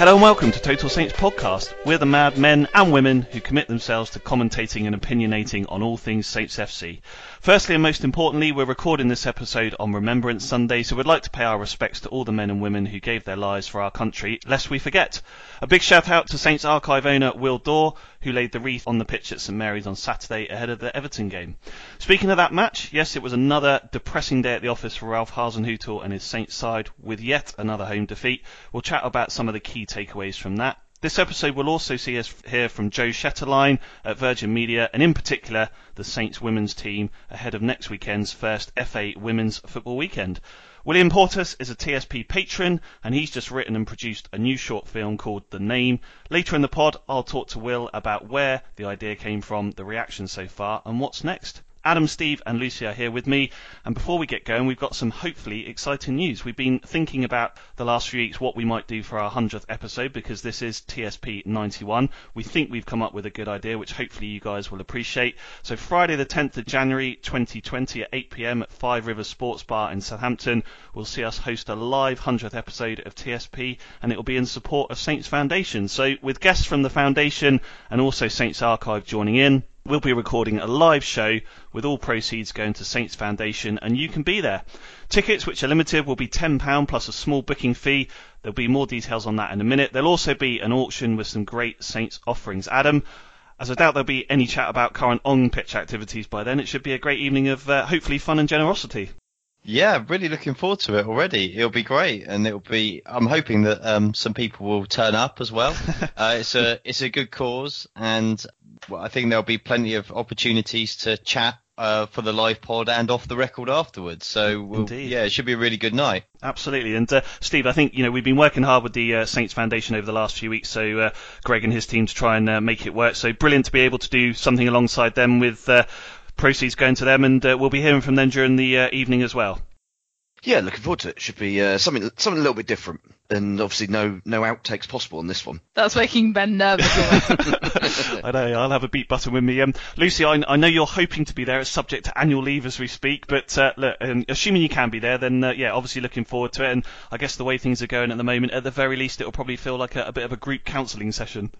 Hello and welcome to Total Saints Podcast. We're the mad men and women who commit themselves to commentating and opinionating on all things Saints FC. Firstly and most importantly, we're recording this episode on Remembrance Sunday, so we'd like to pay our respects to all the men and women who gave their lives for our country, lest we forget. A big shout out to Saints archive owner Will Dorr, who laid the wreath on the pitch at St Mary's on Saturday ahead of the Everton game. Speaking of that match, yes, it was another depressing day at the office for Ralph Hasenhüttl and his Saints side, with yet another home defeat. We'll chat about some of the key takeaways from that. This episode will also see us hear from Joe Shetterline at Virgin Media, and in particular, the Saints women's team ahead of next weekend's first FA Women's Football Weekend. William Portus is a TSP patron, and he's just written and produced a new short film called The Name. Later in the pod, I'll talk to Will about where the idea came from, the reaction so far, and what's next. Adam, Steve, and Lucy are here with me, and before we get going, we've got some hopefully exciting news. We've been thinking about the last few weeks what we might do for our 100th episode because this is TSP 91. We think we've come up with a good idea, which hopefully you guys will appreciate. So, Friday, the 10th of January 2020 at 8 pm at Five Rivers Sports Bar in Southampton, will see us host a live 100th episode of TSP, and it will be in support of Saints Foundation. So, with guests from the Foundation and also Saints Archive joining in, We'll be recording a live show with all proceeds going to Saints Foundation and you can be there. Tickets, which are limited, will be £10 plus a small booking fee. There'll be more details on that in a minute. There'll also be an auction with some great Saints offerings. Adam, as I doubt there'll be any chat about current on-pitch activities by then, it should be a great evening of uh, hopefully fun and generosity. Yeah, really looking forward to it already. It'll be great, and it'll be. I'm hoping that um, some people will turn up as well. uh, it's a it's a good cause, and well, I think there'll be plenty of opportunities to chat uh, for the live pod and off the record afterwards. So we'll, yeah, it should be a really good night. Absolutely. And uh, Steve, I think you know we've been working hard with the uh, Saints Foundation over the last few weeks. So uh, Greg and his team to try and uh, make it work. So brilliant to be able to do something alongside them with uh, proceeds going to them, and uh, we'll be hearing from them during the uh, evening as well. Yeah, looking forward to it. Should be uh, something something a little bit different, and obviously no no outtakes possible on this one. That's making Ben nervous. I know I'll have a beat button with me. Um, Lucy, I, I know you're hoping to be there. It's subject to annual leave as we speak, but uh, look, um, assuming you can be there, then uh, yeah, obviously looking forward to it. And I guess the way things are going at the moment, at the very least, it'll probably feel like a, a bit of a group counselling session.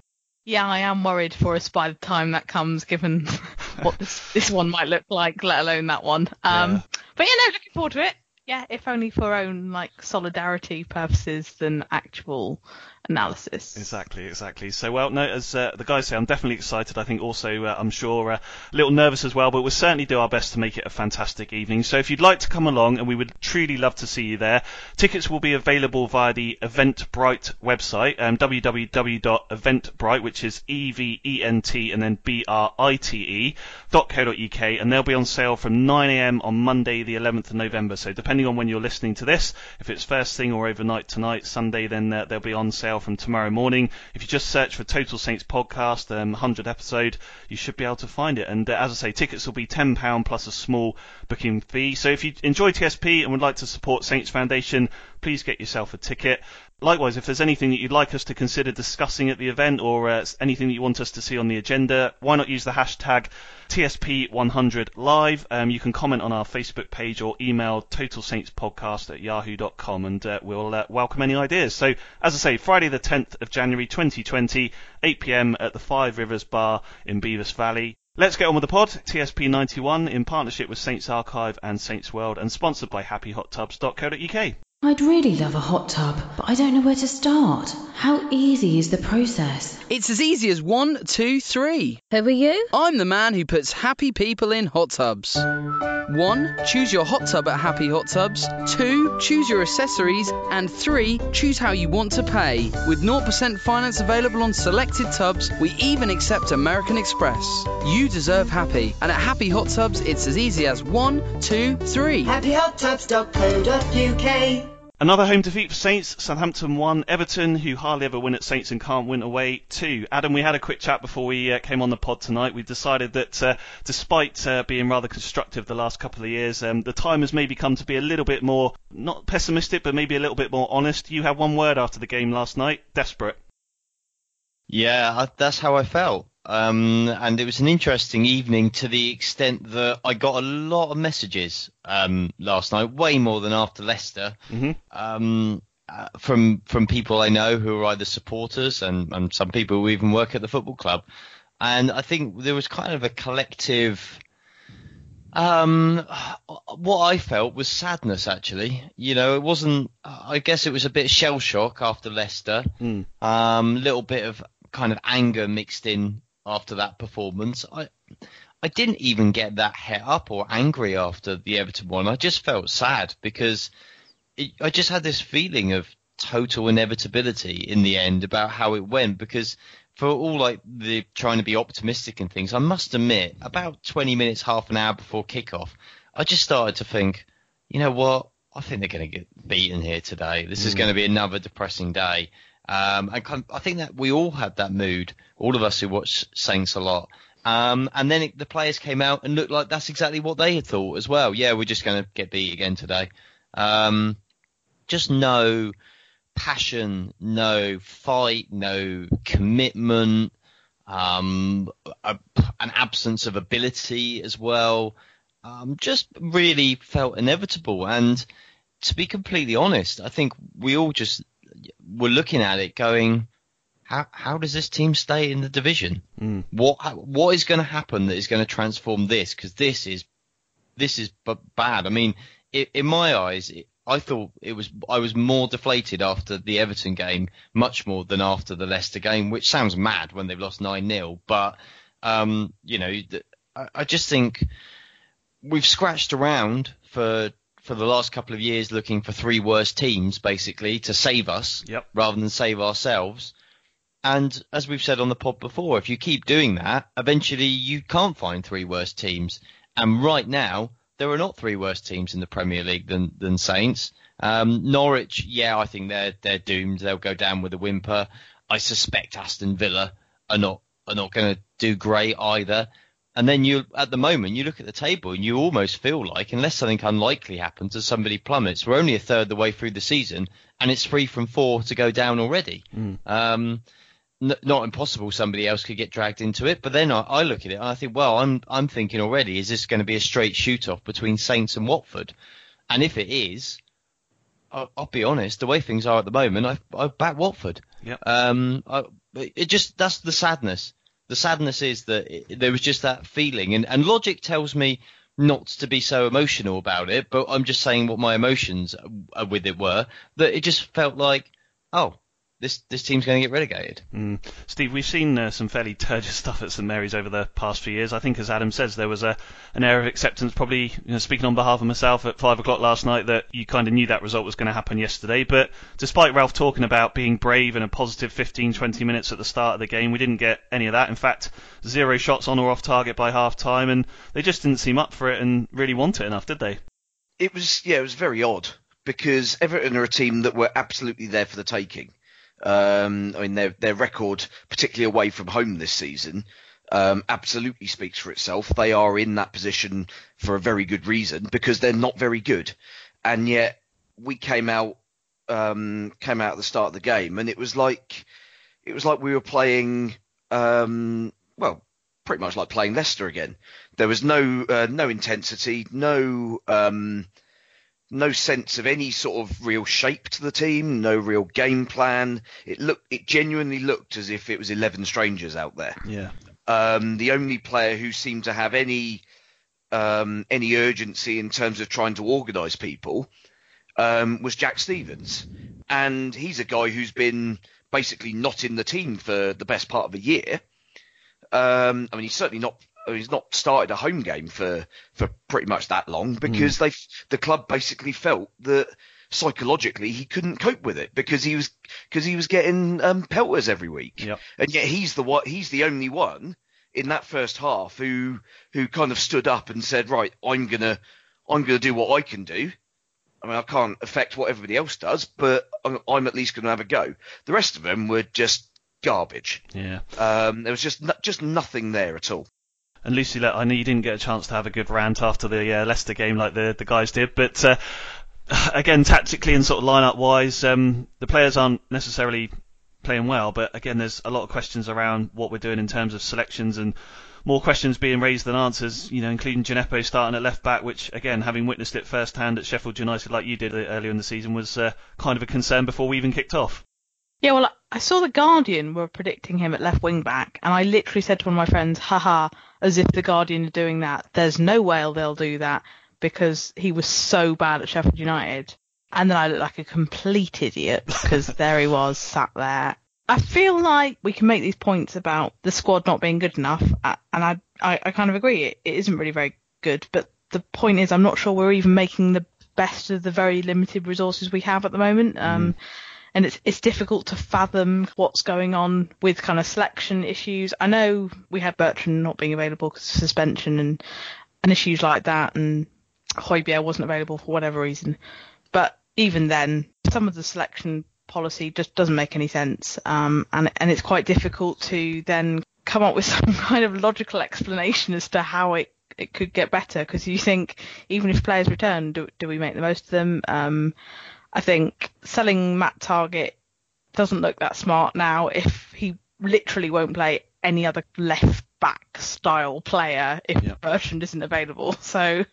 yeah, I am worried for us by the time that comes, given what this, this one might look like, let alone that one. Um, Yeah. But yeah, no, looking forward to it. Yeah, if only for own like solidarity purposes than actual analysis. Exactly, exactly. So, well, no, as uh, the guys say, I'm definitely excited. I think also, uh, I'm sure, uh, a little nervous as well, but we'll certainly do our best to make it a fantastic evening. So, if you'd like to come along, and we would truly love to see you there, tickets will be available via the Eventbrite website, um, www.eventbrite, which is E V E N T and then B R I T E dot co dot uk, and they'll be on sale from 9 a.m. on Monday, the 11th of November. So, depending on when you're listening to this, if it's first thing or overnight tonight, Sunday, then uh, they'll be on sale from tomorrow morning. If you just search for Total Saints podcast, um, 100 episode, you should be able to find it. And uh, as I say, tickets will be £10 plus a small booking fee. So if you enjoy TSP and would like to support Saints Foundation, please get yourself a ticket. Likewise, if there's anything that you'd like us to consider discussing at the event or uh, anything that you want us to see on the agenda, why not use the hashtag TSP100Live? Um, you can comment on our Facebook page or email totalsaintspodcast at yahoo.com and uh, we'll uh, welcome any ideas. So, as I say, Friday the 10th of January 2020, 8pm at the Five Rivers Bar in Bevois Valley. Let's get on with the pod. TSP91 in partnership with Saints Archive and Saints World and sponsored by happyhottubs.co.uk. I'd really love a hot tub, but I don't know where to start. How easy is the process? It's as easy as one, two, three. Who are you? I'm the man who puts happy people in hot tubs. One, choose your hot tub at Happy Hot Tubs. Two, choose your accessories. And three, choose how you want to pay. With 0% finance available on selected tubs, we even accept American Express. You deserve happy. And at Happy Hot Tubs, it's as easy as one, two, three. HappyHotTubs.co.uk Another home defeat for Saints. Southampton won. Everton, who hardly ever win at Saints and can't win away, too. Adam, we had a quick chat before we uh, came on the pod tonight. We decided that uh, despite uh, being rather constructive the last couple of years, um, the time has maybe come to be a little bit more, not pessimistic, but maybe a little bit more honest. You had one word after the game last night desperate. Yeah, that's how I felt. Um, and it was an interesting evening to the extent that I got a lot of messages um, last night, way more than after Leicester, Mhm. um, uh, from from people I know who are either supporters and, and some people who even work at the football club. And I think there was kind of a collective. Um, what I felt was sadness. Actually, you know, it wasn't. I guess it was a bit of shell shock after Leicester. Mm. Um, little bit of kind of anger mixed in after that performance. I I didn't even get that het up or angry after the Everton one. I just felt sad because it, I just had this feeling of total inevitability in the end about how it went because for all like the trying to be optimistic and things, I must admit, about 20 minutes, half an hour before kickoff, I just started to think, you know what? I think they're going to get beaten here today. This is Mm. going to be another depressing day. Um, and I think that we all had that mood, all of us who watch Saints a lot. Um, and then it, the players came out and looked like that's exactly what they had thought as well. Yeah, we're just going to get beat again today. Um, just no passion, no fight, no commitment, um, a, an absence of ability as well. Um, just really felt inevitable. And to be completely honest, I think we all just were looking at it going, how how does this team stay in the division? Mm. What what is going to happen that is going to transform this? Because this is this is b- bad. I mean, i in my eyes, it, I thought it was I was more deflated after the Everton game, much more than after the Leicester game, which sounds mad when they've lost nine 0 But um, you know, I, I just think we've scratched around for for the last couple of years looking for three worst teams basically to save us Yep. rather than save ourselves. And as we've said on the pod before, if you keep doing that, eventually you can't find three worst teams. And right now, there are not three worse teams in the Premier League than than Saints. Um, Norwich, yeah, I think they're they're doomed. They'll go down with a whimper. I suspect Aston Villa are not are not going to do great either. And then you, at the moment, you look at the table and you almost feel like, unless something unlikely happens, that somebody plummets. We're only a third of the way through the season, and it's three from four to go down already. Um, n- not impossible. Somebody else could get dragged into it, but then I, I look at it and I think, well, I'm I'm thinking already, is this going to be a straight shoot off between Saints and Watford? And if it is, I'll, I'll be honest, the way things are at the moment, I I back Watford. Yep. Um, I, it just that's the sadness. The sadness is that it, there was just that feeling, and, and logic tells me not to be so emotional about it, but I'm just saying what my emotions uh, with it were. That it just felt like, oh, this this team's going to get relegated. Mm. Steve, we've seen uh, some fairly turgid stuff at St Mary's over the past few years. I think, as Adam says, there was a an air of acceptance. Probably, you know, speaking on behalf of myself, at five o'clock last night, that you kind of knew that result was going to happen yesterday. But despite Ralph talking about being brave and a positive 15, 20 minutes at the start of the game, we didn't get any of that. In fact, zero shots on or off target by half time, and they just didn't seem up for it and really want it enough, did they? It was yeah, it was very odd because Everton are a team that were absolutely there for the taking. Um, I mean, their their record, particularly away from home this season, um, absolutely speaks for itself. They are in that position for a very good reason because they're not very good, and yet we came out um, came out at the start of the game, and it was like it was like we were playing um, well, pretty much like playing Leicester again. There was no uh, no intensity, no um, no sense of any sort of real shape to the team, no real game plan. It looked, it genuinely looked as if it was eleven strangers out there. Yeah. Um, the only player who seemed to have any um, any urgency in terms of trying to organise people um, was Jack Stephens, and he's a guy who's been basically not in the team for the best part of a year. Um, I mean, he's certainly not. He's not started a home game for, for pretty much that long because they the club basically felt that psychologically he couldn't cope with it because he was because he was getting um, pelters every week, Yep. and yet he's the what he's the only one in that first half who who kind of stood up and said, right, I'm gonna I'm gonna do what I can do. I mean, I can't affect what everybody else does, but I'm, I'm at least going to have a go. The rest of them were just garbage. Yeah. Um, there was just no, just nothing there at all. And Lucy, I know you didn't get a chance to have a good rant after the uh, Leicester game like the the guys did, but uh, again, tactically and sort of lineup wise, um, the players aren't necessarily playing well. But again, there's a lot of questions around what we're doing in terms of selections and more questions being raised than answers. You know, including Djenepo starting at left back, which again, having witnessed it firsthand at Sheffield United like you did earlier in the season, was uh, kind of a concern before we even kicked off. Yeah, well, I saw the Guardian were predicting him at left wing back, and I literally said to one of my friends, haha, as if the Guardian are doing that. There's no way they'll do that because he was so bad at Sheffield United. And then I looked like a complete idiot because there he was sat there. I feel like we can make these points about the squad not being good enough, uh, and I, I, I kind of agree. It, it isn't really very good, but the point is, I'm not sure we're even making the best of the very limited resources we have at the moment. Um, and it's it's difficult to fathom what's going on with kind of selection issues. I know we had Bertrand not being available because of suspension and and issues like that, and Højbjerg wasn't available for whatever reason. But even then, some of the selection policy just doesn't make any sense, um, and and it's quite difficult to then come up with some kind of logical explanation as to how it it could get better because you think even if players return, do do we make the most of them? Um, I think selling Matt Targett doesn't look that smart now if he literally won't play any other left back style player if Yeah. Bertrand isn't available. So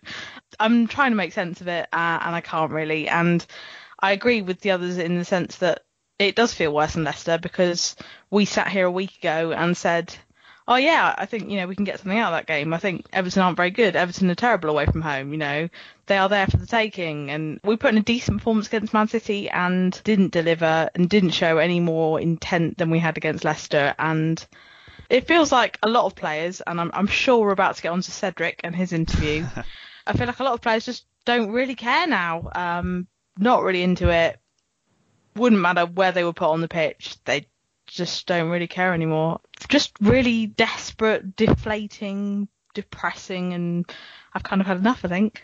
I'm trying to make sense of it uh, and I can't really. And I agree with the others in the sense that it does feel worse than Leicester because we sat here a week ago and said, oh yeah, I think, you know, we can get something out of that game. I think Everton aren't very good. Everton are terrible away from home, you know. They are there for the taking. And we put in a decent performance against Man City and didn't deliver and didn't show any more intent than we had against Leicester. And it feels like a lot of players, and I'm, I'm sure we're about to get on to Cedric and his interview. I feel like a lot of players just don't really care now. Um, not really into it. Wouldn't matter where they were put on the pitch. They just don't really care anymore. Just really desperate, deflating, depressing, and I've kind of had enough. I think.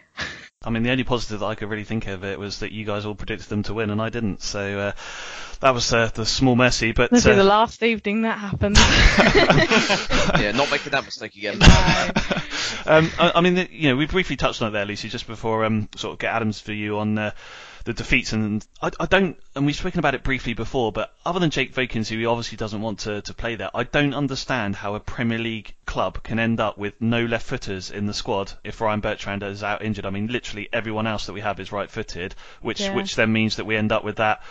I mean, the only positive that I could really think of it was that you guys all predicted them to win and I didn't. So uh, that was uh, the small mercy. But This will be the uh, last evening that happened. yeah, not making that mistake again. um, I, I mean, the, you know, we briefly touched on it there, Lucy, just before um, sort of get Adam's view on uh, the defeats, and I, I don't, and we've spoken about it briefly before, but other than Jake Vokins, who obviously doesn't want to, to play there, I don't understand how a Premier League club can end up with no left footers in the squad if Ryan Bertrand is out injured. I mean, literally everyone else that we have is right footed, which Yeah. which then means that we end up with that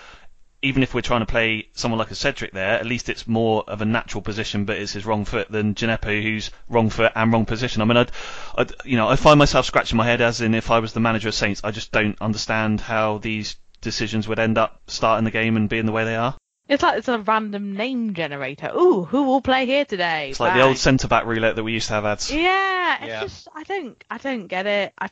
even if we're trying to play someone like a Cedric there, at least it's more of a natural position, but it's his wrong foot than Djenepo, who's wrong foot and wrong position. I mean, I'd, I'd, you know, I find myself scratching my head as in if I was the manager of Saints, I just don't understand how these decisions would end up starting the game and being the way they are. It's like it's a random name generator. Ooh, who will play here today? It's like the old centre back roulette that we used to have ads. Yeah, it's Yeah. just I don't I don't get it. I,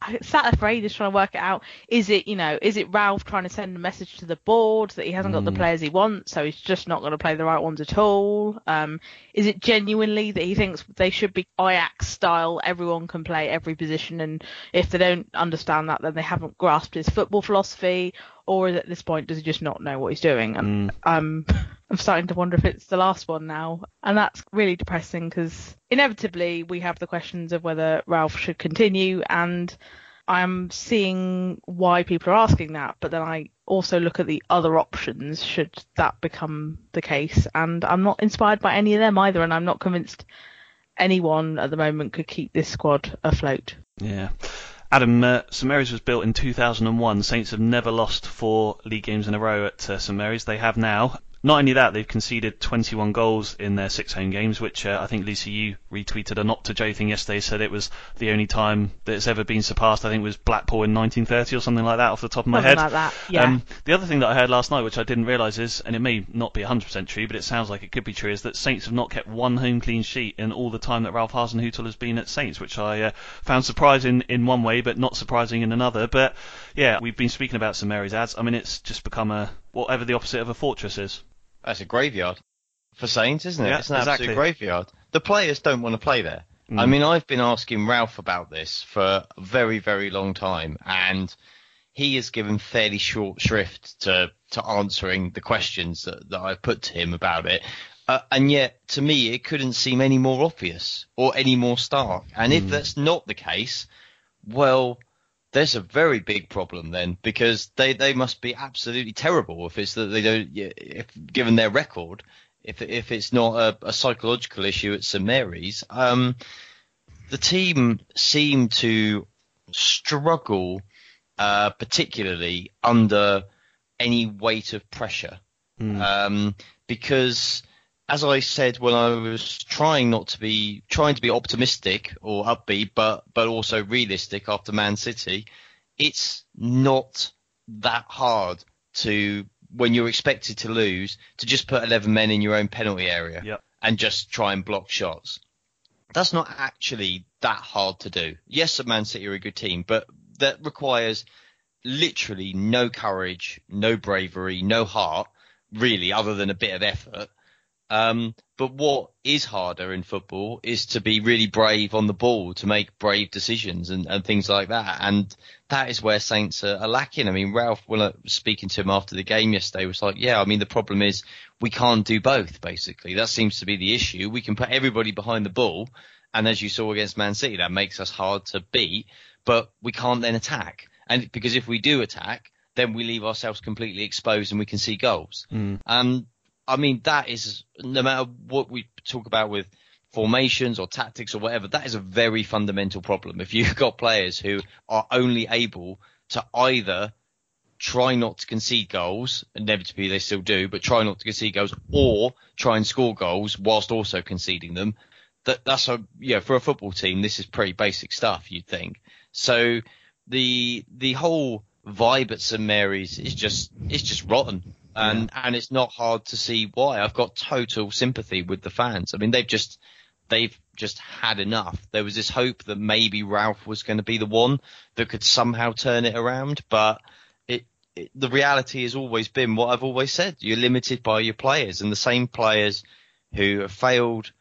I sat there for ages trying to work it out. Is it you know is it Ralph trying to send a message to the board that he hasn't got the Mm. players he wants, so he's just not going to play the right ones at all? Um, is it genuinely that he thinks they should be Ajax style? Everyone can play every position, and if they don't understand that, then they haven't grasped his football philosophy. Or is at this point does he just not know what he's doing? And um, I'm starting to wonder if it's the last one now, and that's really depressing because inevitably we have the questions of whether Ralph should continue, and I'm seeing why people are asking that, but then I also look at the other options should that become the case, and I'm not inspired by any of them either, and I'm not convinced anyone at the moment could keep this squad afloat. Yeah. Adam, uh, St Mary's was built in 2001. Saints have never lost four league games in a row at uh, St Mary's. They have now. Not only that, they've conceded 21 goals in their six home games, which uh, I think Lucy you retweeted a OptaJoe thing yesterday. Said it was the only time that it's ever been surpassed. I think it was Blackpool in 1930 or something like that, off the top of my Something head. like that, yeah. Um, the other thing that I heard last night, which I didn't realise is, and it may not be 100% true, but it sounds like it could be true, is that Saints have not kept one home clean sheet in all the time that Ralph Hasenhüttl has been at Saints, which I uh, found surprising in one way, but not surprising in another. But yeah, we've been speaking about St Mary's ads. I mean, it's just become a whatever the opposite of a fortress is. That's a graveyard for Saints, isn't it? Yeah, it's an exactly. absolute graveyard. The players don't want to play there. Mm. I mean, I've been asking Ralph about this for a very, very long time, and he has given fairly short shrift to, to answering the questions that, that I've put to him about it. Uh, and yet, to me, it couldn't seem any more obvious or any more stark. And if that's not the case, well, there's a very big problem then because they, they must be absolutely terrible if it's that they don't if given their record if if it's not a, a psychological issue at St Mary's um the team seem to struggle uh particularly under any weight of pressure. Um because as I said when I was trying not to be trying to be optimistic or upbeat, but but also realistic after Man City, it's not that hard to when you're expected to lose to just put 11 men in your own penalty area Yep. and just try and block shots. That's not actually that hard to do. Yes, Man City are a good team, but that requires literally no courage, no bravery, no heart, really, other than a bit of effort. Um, but what is harder in football is to be really brave on the ball, to make brave decisions and, and things like that. And that is where Saints are, are lacking. I mean, Ralph, when I was speaking to him after the game yesterday, was like, yeah, I mean, the problem is we can't do both, basically. That seems to be the issue. We can put everybody behind the ball. And as you saw against Man City, that makes us hard to beat, but we can't then attack. And because if we do attack, then we leave ourselves completely exposed and we can see goals. Um, I mean, that is no matter what we talk about with formations or tactics or whatever, that is a very fundamental problem. If you've got players who are only able to either try not to concede goals, inevitably they still do, but try not to concede goals, or try and score goals whilst also conceding them. That that's a yeah for a football team, this is pretty basic stuff, you'd think. So the the whole vibe at St Mary's is just it's just rotten. And and it's not hard to see why. I've got total sympathy with the fans. I mean, they've just they've just had enough. There was this hope that maybe Ralph was going to be the one that could somehow turn it around, but it, it the reality has always been what I've always said. You're limited by your players, and the same players who have failed,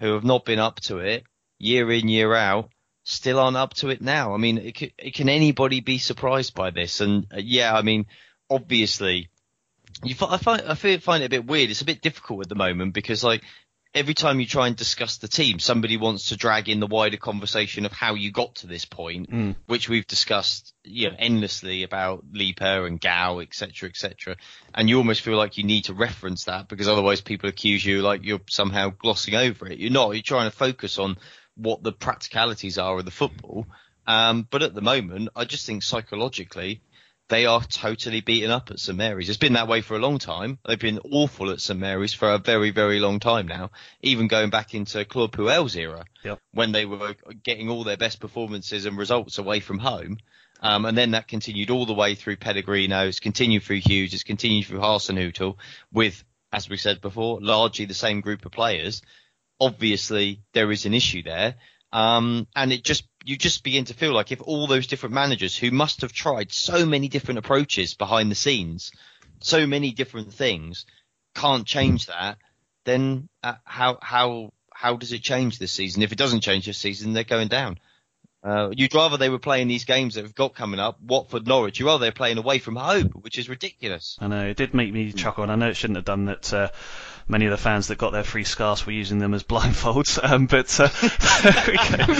who have not been up to it year in year out, still aren't up to it now. I mean, it can, it can anybody be surprised by this? And uh, yeah, I mean, obviously you I find I feel, find it a bit weird. It's a bit difficult at the moment because like every time you try and discuss the team, somebody wants to drag in the wider conversation of how you got to this point, Mm. which we've discussed you know endlessly about Liebherr and Gao, etc., etc. And you almost feel like you need to reference that because otherwise people accuse you like you're somehow glossing over it. You're not. You're trying to focus on what the practicalities are of the football. Um, but at the moment, I just think psychologically, they are totally beaten up at St Mary's. It's been that way for a long time. They've been awful at St Mary's for a very, very long time now, even going back into Claude Puel's era, Yep. when they were getting all their best performances and results away from home. Um, and then that continued all the way through Pellegrino, it's continued through Hughes, it's continued through Hasenhüttl with, as we said before, largely the same group of players. Obviously, there is an issue there. Um, and it just, you just begin to feel like if all those different managers who must have tried so many different approaches behind the scenes, so many different things, can't change that, then uh, how, how, how does it change this season? If it doesn't change this season, they're going down. Uh, you'd rather they were playing these games that have got coming up, Watford, Norwich. You'd rather they're playing away from home, which is ridiculous. I know it did make me chuckle, and I know it shouldn't have done that. Uh, many of the fans that got their free scarves were using them as blindfolds, um, but uh, there we go.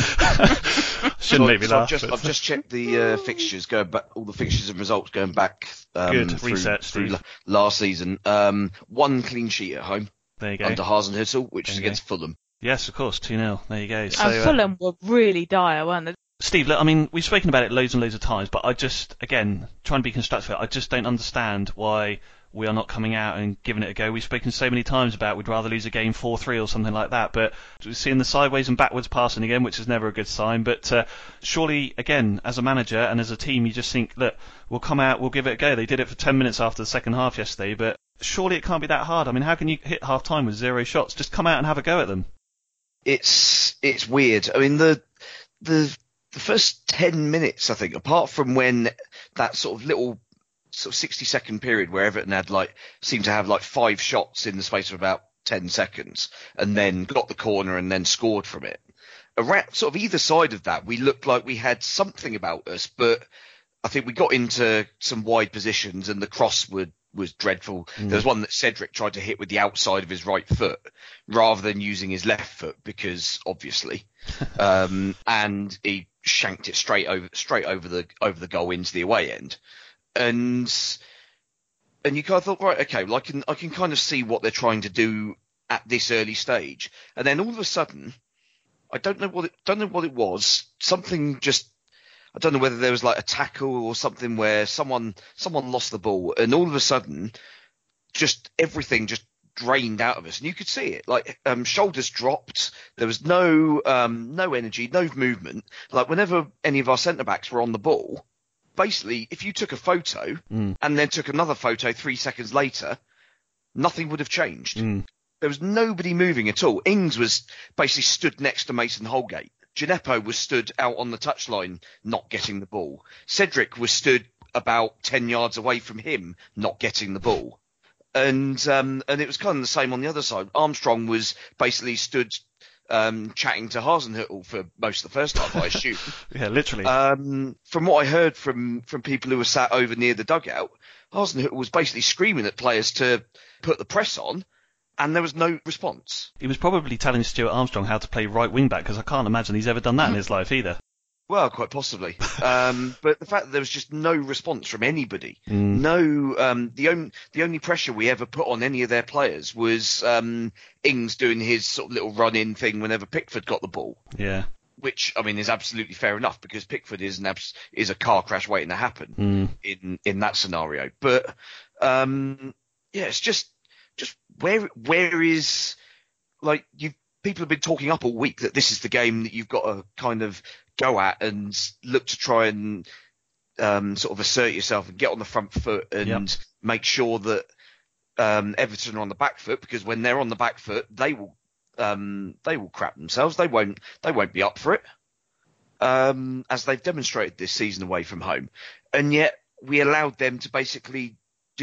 shouldn't make me So I've laugh. just, but- I've just checked the uh, fixtures, going back, all the fixtures and results going back um, Good. through, Research, through Steve. la- last season. Um, one clean sheet at home there you go. under Hasenhüttl, which There is you go. against Fulham. Yes, of course, 2 0. There you go. So, and uh, Fulham were really dire, weren't they? Steve, look, I mean, we've spoken about it loads and loads of times, but I just, again, trying to be constructive, I just don't understand why we are not coming out and giving it a go. We've spoken so many times about we'd rather lose a game 4-3 or something like that, but we're seeing the sideways and backwards passing again, which is never a good sign. But uh, surely, again, as a manager and as a team, you just think, look, we'll come out, we'll give it a go. They did it for 10 minutes after the second half yesterday, but surely it can't be that hard. I mean, how can you hit half time with zero shots? Just come out and have a go at them. It's it's weird. I mean the the the first ten minutes, I think, apart from when that sort of little sort of sixty second period where Everton had like seemed to have like five shots in the space of about ten seconds, and then got the corner and then scored from it. Around sort of either side of that, we looked like we had something about us, but I think we got into some wide positions and the cross would was dreadful. There was one that Cedric tried to hit with the outside of his right foot rather than using his left foot because obviously, um, and he shanked it straight over straight over the over the goal into the away end, and and you kind of thought right okay, well I can I can kind of see what they're trying to do at this early stage, and then all of a sudden, I don't know what it don't know what it was. Something just I don't know whether there was like a tackle or something where someone someone lost the ball and all of a sudden just everything just drained out of us and you could see it like um shoulders dropped there was no um no energy no movement like whenever any of our centre backs were on the ball basically if you took a photo Mm. and then took another photo 3 seconds later nothing would have changed Mm. there was nobody moving at all. Ings was basically stood next to Mason Holgate. Djenepo was stood out on the touchline, not getting the ball. Cedric was stood about 10 yards away from him, not getting the ball. And, um, and it was kind of the same on the other side. Armstrong was basically stood, um, chatting to Hasenhüttl for most of the first half, I assume. Yeah, literally. Um, from what I heard from, from people who were sat over near the dugout, Hasenhüttl was basically screaming at players to put the press on, and there was no response. He was probably telling Stuart Armstrong how to play right wing back because I can't imagine he's ever done that in his life either. Well, quite possibly. um, but the fact that there was just no response from anybody, Mm. no, um, the only the only pressure we ever put on any of their players was um, Ings doing his sort of little run-in thing whenever Pickford got the ball. Yeah. which I mean is absolutely fair enough because Pickford is an abs- is a car crash waiting to happen Mm. in in that scenario. But um, yeah, it's just just where where is like you people have been talking up all week that this is the game that you've got to kind of go at and look to try and um, sort of assert yourself and get on the front foot and Yep. make sure that um, Everton are on the back foot because when they're on the back foot, they will um, they will crap themselves. They won't they won't be up for it, um, as they've demonstrated this season away from home. And yet we allowed them to basically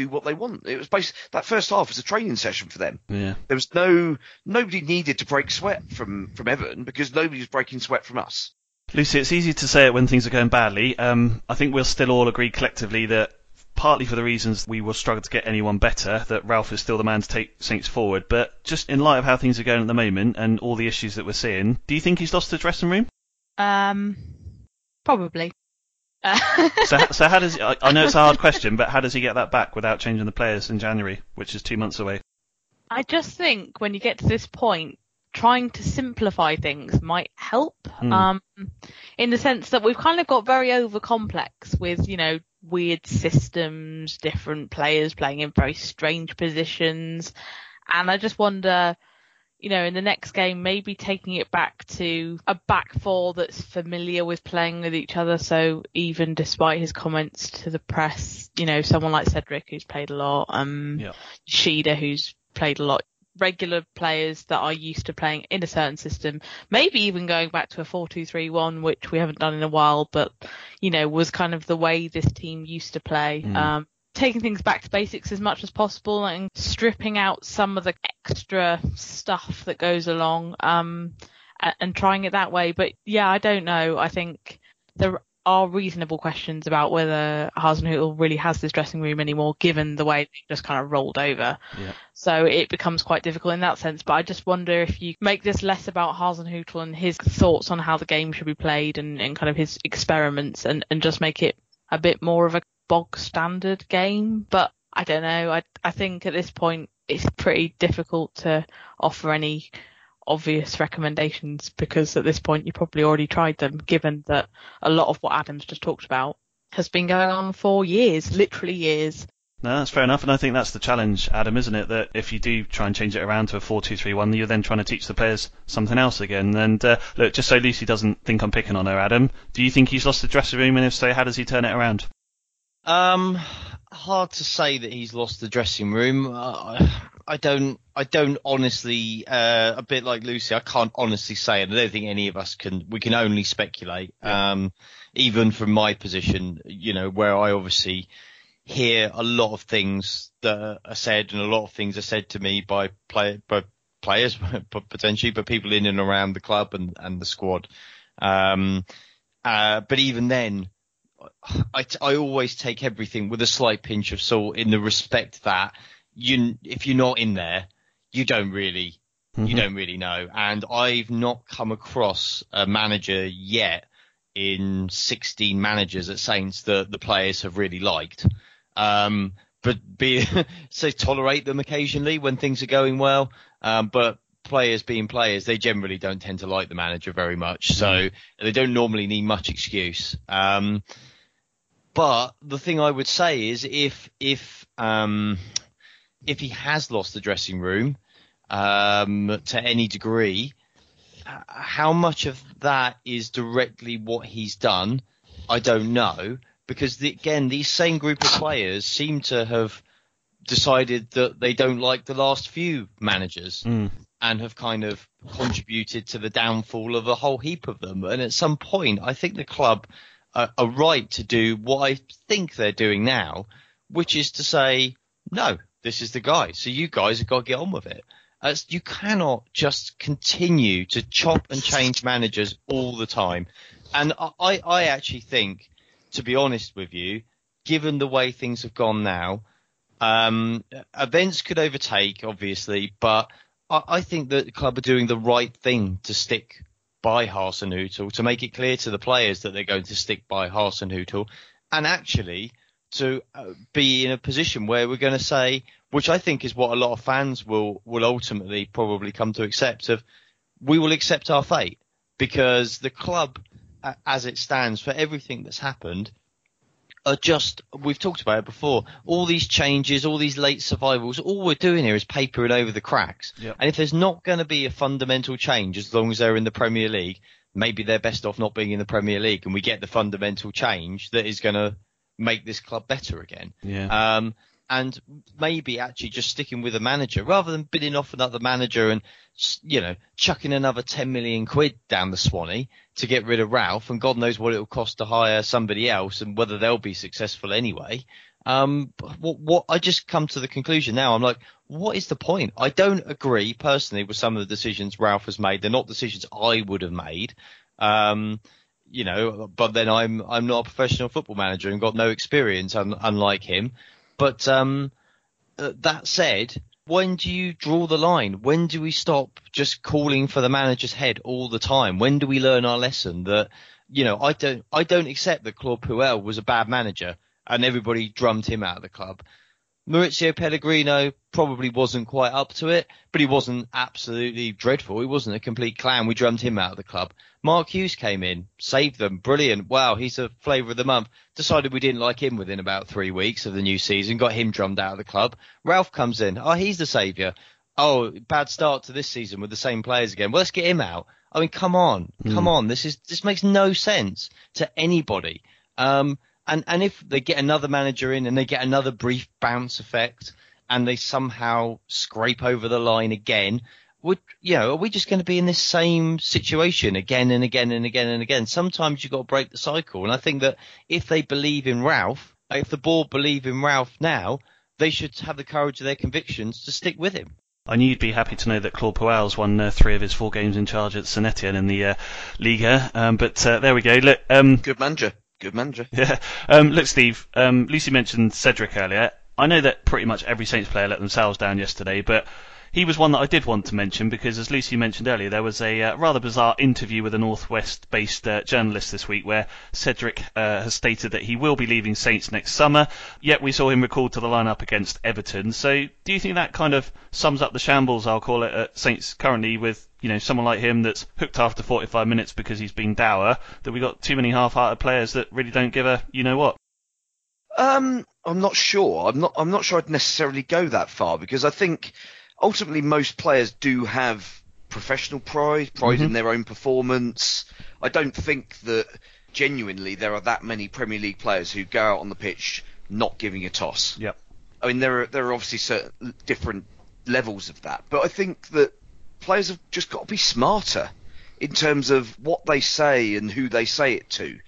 do what they want. It was bas that first half was a training session for them. Yeah. There was no nobody needed to break sweat from from Everton because nobody was breaking sweat from us. Lucy, it's easy to say it when things are going badly. Um, I think we'll still all agree collectively that partly for the reasons we will struggle to get anyone better, that Ralph is still the man to take Saints forward. But just in light of how things are going at the moment and all the issues that we're seeing, do you think he's lost the dressing room? Um, probably. So, so how does I, I know it's a hard question, but how does he get that back without changing the players in January, which is two months away? I just think when you get to this point, trying to simplify things might help. Hmm. Um, in the sense that we've kind of got very over complex with, you know, weird systems, different players playing in very strange positions. And I just wonder, you know, in the next game, maybe taking it back to a back four that's familiar with playing with each other. So even despite his comments to the press, you know, someone like Cedric who's played a lot, um, Yeah. Shida who's played a lot, regular players that are used to playing in a certain system, maybe even going back to a 4-2-3-1, which we haven't done in a while, but, you know, was kind of the way this team used to play. Mm. Um, taking things back to basics as much as possible and stripping out some of the extra stuff that goes along um and, and trying it that way. But yeah i don't know. I think there are reasonable questions about whether Hasenhüttl really has this dressing room anymore given the way they just kind of rolled over. Yeah. so it becomes quite difficult in that sense. But i just wonder if you make this less about Hasenhüttl and his thoughts on how the game should be played and, and kind of his experiments and, and just make it a bit more of a bog standard game. But I don't know. I I think at this point it's pretty difficult to offer any obvious recommendations because at this point you probably already tried them, given that a lot of what Adam's just talked about has been going on for years, literally years. No, that's fair enough, and I think that's the challenge, Adam, isn't it? That if you do try and change it around to a 4-2-3-1, you're then trying to teach the players something else again. And uh, look, just so Lucy doesn't think I'm picking on her, Adam, do you think he's lost the dressing room, and if so, how does he turn it around? Um, hard to say that he's lost the dressing room. Uh, I don't. I don't honestly. Uh, a bit like Lucy, I can't honestly say, and I don't think any of us can. We can only speculate. Um, even from my position, you know, where I obviously hear a lot of things that are said, and a lot of things are said to me by play by players potentially, but people in and around the club and and the squad. Um, uh, but even then, I, I always take everything with a slight pinch of salt in the respect that you, if you're not in there, you don't really, you don't really know. And I've not come across a manager yet in 16 managers at Saints that the players have really liked. Um, but be, so tolerate them occasionally when things are going well. Um, but players being players, they generally don't tend to like the manager very much. So they don't normally need much excuse. Um, but the thing I would say is if if um, if he has lost the dressing room um, to any degree, how much of that is directly what he's done, I don't know. Because the, again, these same group of players seem to have decided that they don't like the last few managers Mm. and have kind of contributed to the downfall of a whole heap of them. And at some point, I think the club are, are right to do what I think they're doing now, which is to say, no, this is the guy. So you guys have got to get on with it. As you cannot just continue to chop and change managers all the time. And I, I I actually think, to be honest with you, given the way things have gone now, um, events could overtake, obviously, but I, I think that the club are doing the right thing to stick by Hasenhüttl, to make it clear to the players that they're going to stick by Hasenhüttl, and actually to uh, be in a position where we're going to say, which I think is what a lot of fans will will ultimately probably come to accept, of we will accept our fate because the club, as it stands, for everything that's happened, are just we've talked about it before. All these changes, all these late survivals, all we're doing here is papering over the cracks. Yep. And if there's not going to be a fundamental change, as long as they're in the Premier League, maybe they're best off not being in the Premier League, and we get the fundamental change that is going to make this club better again. Yeah. Um, and maybe actually just sticking with a manager rather than bidding off another manager and you know chucking another 10 million quid down the Swanee to get rid of Ralph and God knows what it'll cost to hire somebody else and whether they'll be successful anyway. Um, what, what I just come to the conclusion now. I'm like, what is the point? I don't agree personally with some of the decisions Ralph has made. They're not decisions I would have made. Um, you know, but then I'm I'm not a professional football manager and got no experience, un, unlike him. But um, uh, that said, when do you draw the line? When do we stop just calling for the manager's head all the time? When do we learn our lesson that you know I don't I don't accept that Claude Puel was a bad manager and everybody drummed him out of the club. Mauricio Pellegrino probably wasn't quite up to it, but he wasn't absolutely dreadful. He wasn't a complete clown. We drummed him out of the club. Mark Hughes came in, saved them, brilliant. Wow, he's a flavour of the month. Decided we didn't like him within about three weeks of the new season, got him drummed out of the club. Ralph comes in, oh, he's the saviour. Oh, bad start to this season with the same players again. Well, let's get him out. I mean, come on, come on. This is this makes no sense to anybody. Um, and and if they get another manager in and they get another brief bounce effect, and they somehow scrape over the line again, would you know? Are we just going to be in this same situation again and again and again and again? Sometimes you've got to break the cycle, and I think that if they believe in Ralph, if the board believe in Ralph now, they should have the courage of their convictions to stick with him. I knew you'd be happy to know that Claude Puel's won uh, three of his four games in charge at Saint Etienne in the uh, Liga. Um, but uh, there we go. Look, um, Good manager. Good manager. yeah. Um, look, Steve. Um, Lucy mentioned Cedric earlier. I know that pretty much every Saints player let themselves down yesterday, but he was one that I did want to mention because, as Lucy mentioned earlier, there was a uh, rather bizarre interview with a Northwest-based uh, journalist this week where Cedric uh, has stated that he will be leaving Saints next summer. Yet we saw him recalled to the lineup against Everton. So, do you think that kind of sums up the shambles? I'll call it at Saints currently with you know someone like him that's hooked after 45 minutes because he's been dour. That we got too many half-hearted players that really don't give a you know what. Um, I'm not sure. I'm not. I'm not sure I'd necessarily go that far because I think ultimately most players do have professional pride, pride in mhm. their own performance. I don't think that genuinely there are that many Premier League players who go out on the pitch not giving a toss. Yep. I mean, there are there are obviously certain different levels of that, but I think that players have just got to be smarter in terms of what they say and who they say it to.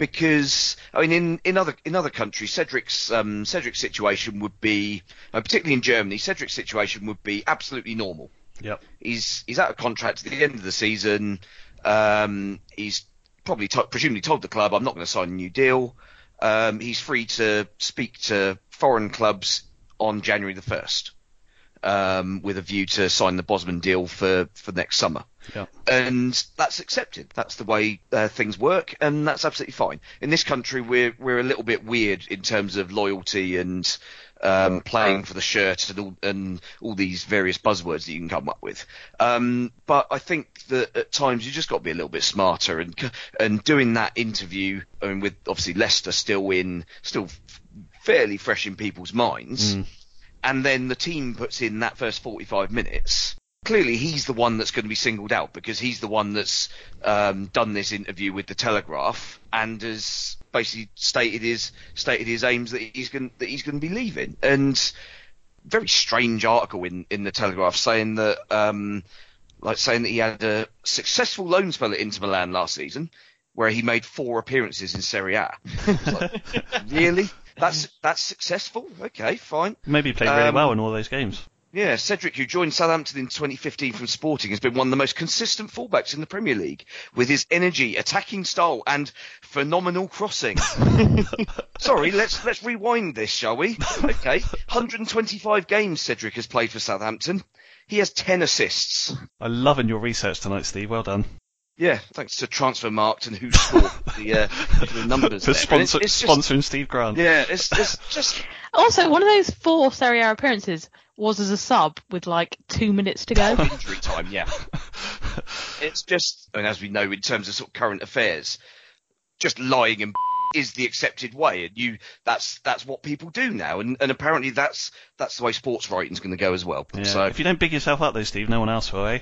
Because I mean, in, in other in other countries, Cedric's um, Cedric's situation would be, uh, particularly in Germany, Cedric's situation would be absolutely normal. Yep. He's he's out of contract at the end of the season. Um, he's probably to- presumably told the club, "I'm not going to sign a new deal." Um, he's free to speak to foreign clubs on January the first, um, with a view to sign the Bosman deal for for next summer. Yeah. And that's accepted. That's the way uh, things work, and that's absolutely fine. In this country, we're we're a little bit weird in terms of loyalty and um, playing for the shirt and all, and all these various buzzwords that you can come up with. Um, but I think that at times you just got to be a little bit smarter and and doing that interview. I mean, with obviously Leicester still in, still fairly fresh in people's minds, and then the team puts in that first 45 minutes. Clearly, he's the one that's going to be singled out because he's the one that's um, done this interview with the Telegraph and has basically stated his stated his aims that he's going that he's going to be leaving. And very strange article in in the Telegraph saying that um, like saying that he had a successful loan spell at Inter Milan last season, where he made four appearances in Serie A. Like, really? That's that's successful? Okay, fine. Maybe he played really Um, well in all those games. Yeah, Cedric, who joined Southampton in 2015 from Sporting, has been one of the most consistent fullbacks in the Premier League with his energy, attacking style, and phenomenal crossing. Sorry, let's let's rewind this, shall we? Okay, 125 games Cedric has played for Southampton. He has 10 assists. I'm loving your research tonight, Steve. Well done. Yeah, thanks to Transfermarkt and WhoScored the, uh, the numbers. For there. Sponsor, it's, it's just, sponsoring Steve Grant. yeah, it's, it's just Also, one of those four Serie A appearances was as a sub with like two minutes to go. injury time, yeah. It's just, and as we know in terms of sort of current affairs, just lying and is the accepted way, and you that's that's what people do now, and, and apparently that's that's the way sports writing's going to go as well. Yeah. So, If you don't big yourself up though, Steve, no one else will, eh?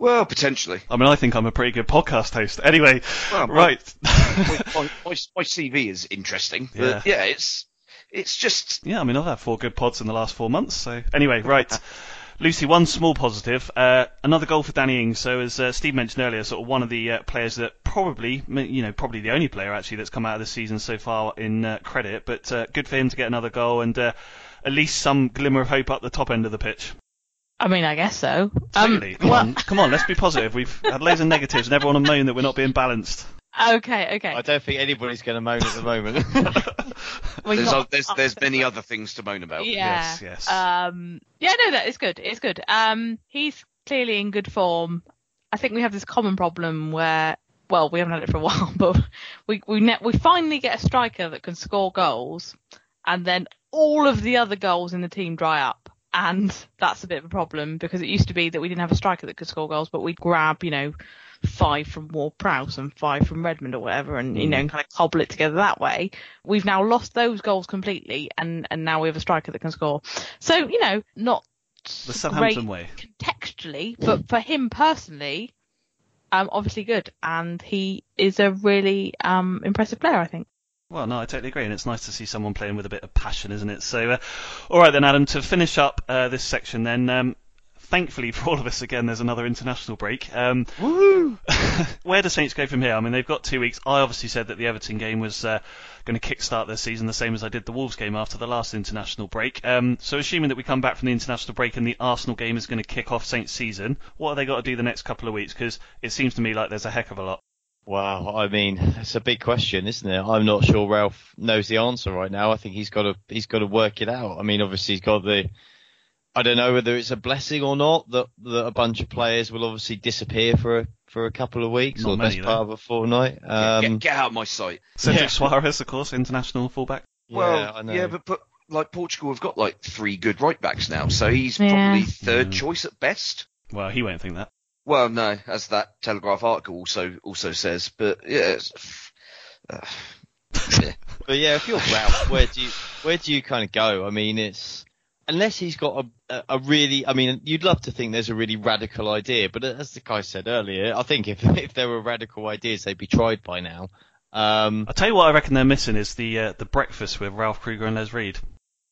Well, potentially. I mean, I think I'm a pretty good podcast host. Anyway, Well, right. my, my, my, my CV is interesting, but Yeah. yeah, it's it's just yeah, I mean, I've had four good pods in the last four months. So anyway, right. Lucy, one small positive, uh, another goal for Danny Ings. So as uh, Steve mentioned earlier, sort of one of the uh, players that probably, you know, probably the only player actually that's come out of the season so far in uh, credit. But uh, good for him to get another goal and uh, at least some glimmer of hope up the top end of the pitch. I mean, I guess so. Um, Come well, on, come on, let's be positive. We've had loads of negatives and everyone will moan that we're not being balanced. okay, okay. I don't think anybody's going to moan at the moment. We there's got- there's there's many other things to moan about. Yeah. Yes, yes. Um, yeah, no, that is good. It's good. Um, he's clearly in good form. I think we have this common problem where, well, we haven't had it for a while, but we we ne- we finally get a striker that can score goals, and then all of the other goals in the team dry up. And that's a bit of a problem because it used to be that we didn't have a striker that could score goals, but we'd grab, you know, five from Ward Prowse and five from Redmond or whatever, and you know, and kind of cobble it together that way. We've now lost those goals completely, and and now we have a striker that can score. So you know, not The Southampton way. contextually, but for him personally, um, obviously good, and he is a really um impressive player, I think. Well, no, I totally agree, and it's nice to see someone playing with a bit of passion, isn't it? So, uh, all right then, Adam. To finish up uh, this section, then. Um, Thankfully for all of us, again, there's another international break. Um, where do Saints go from here? I mean, they've got two weeks. I obviously said that the Everton game was uh, going to kick-start their season the same as I did the Wolves game after the last international break. Um, so, assuming that we come back from the international break and the Arsenal game is going to kick off Saints' season, what have they got to do the next couple of weeks? Because it seems to me like there's a heck of a lot. Wow, I mean, it's a big question, isn't it? I'm not sure Ralph knows the answer right now. I think he's got to he's got to work it out. I mean, obviously he's got the I don't know whether it's a blessing or not that that a bunch of players will obviously disappear for a for a couple of weeks Not or the best though. part of a fortnight. Um, get, get out of my sight. Cedric Yeah. Soares, of course, international fullback. Well, yeah, I know. yeah, but, but like Portugal have got like three good right backs now, so he's Yeah. probably third Mm. choice at best. Well, he won't think that. Well, no, as that Telegraph article also also says, but yeah, it's, uh, yeah. But yeah, if you're Ralph, where do you where do you kind of go? I mean, it's unless he's got a, a, a really. I mean, you'd love to think there's a really radical idea, but as the guy said earlier, I think if if there were radical ideas, they'd be tried by now. Um, I'll tell you what I reckon they're missing is the uh, the breakfast with Ralph Krueger and Les Reed.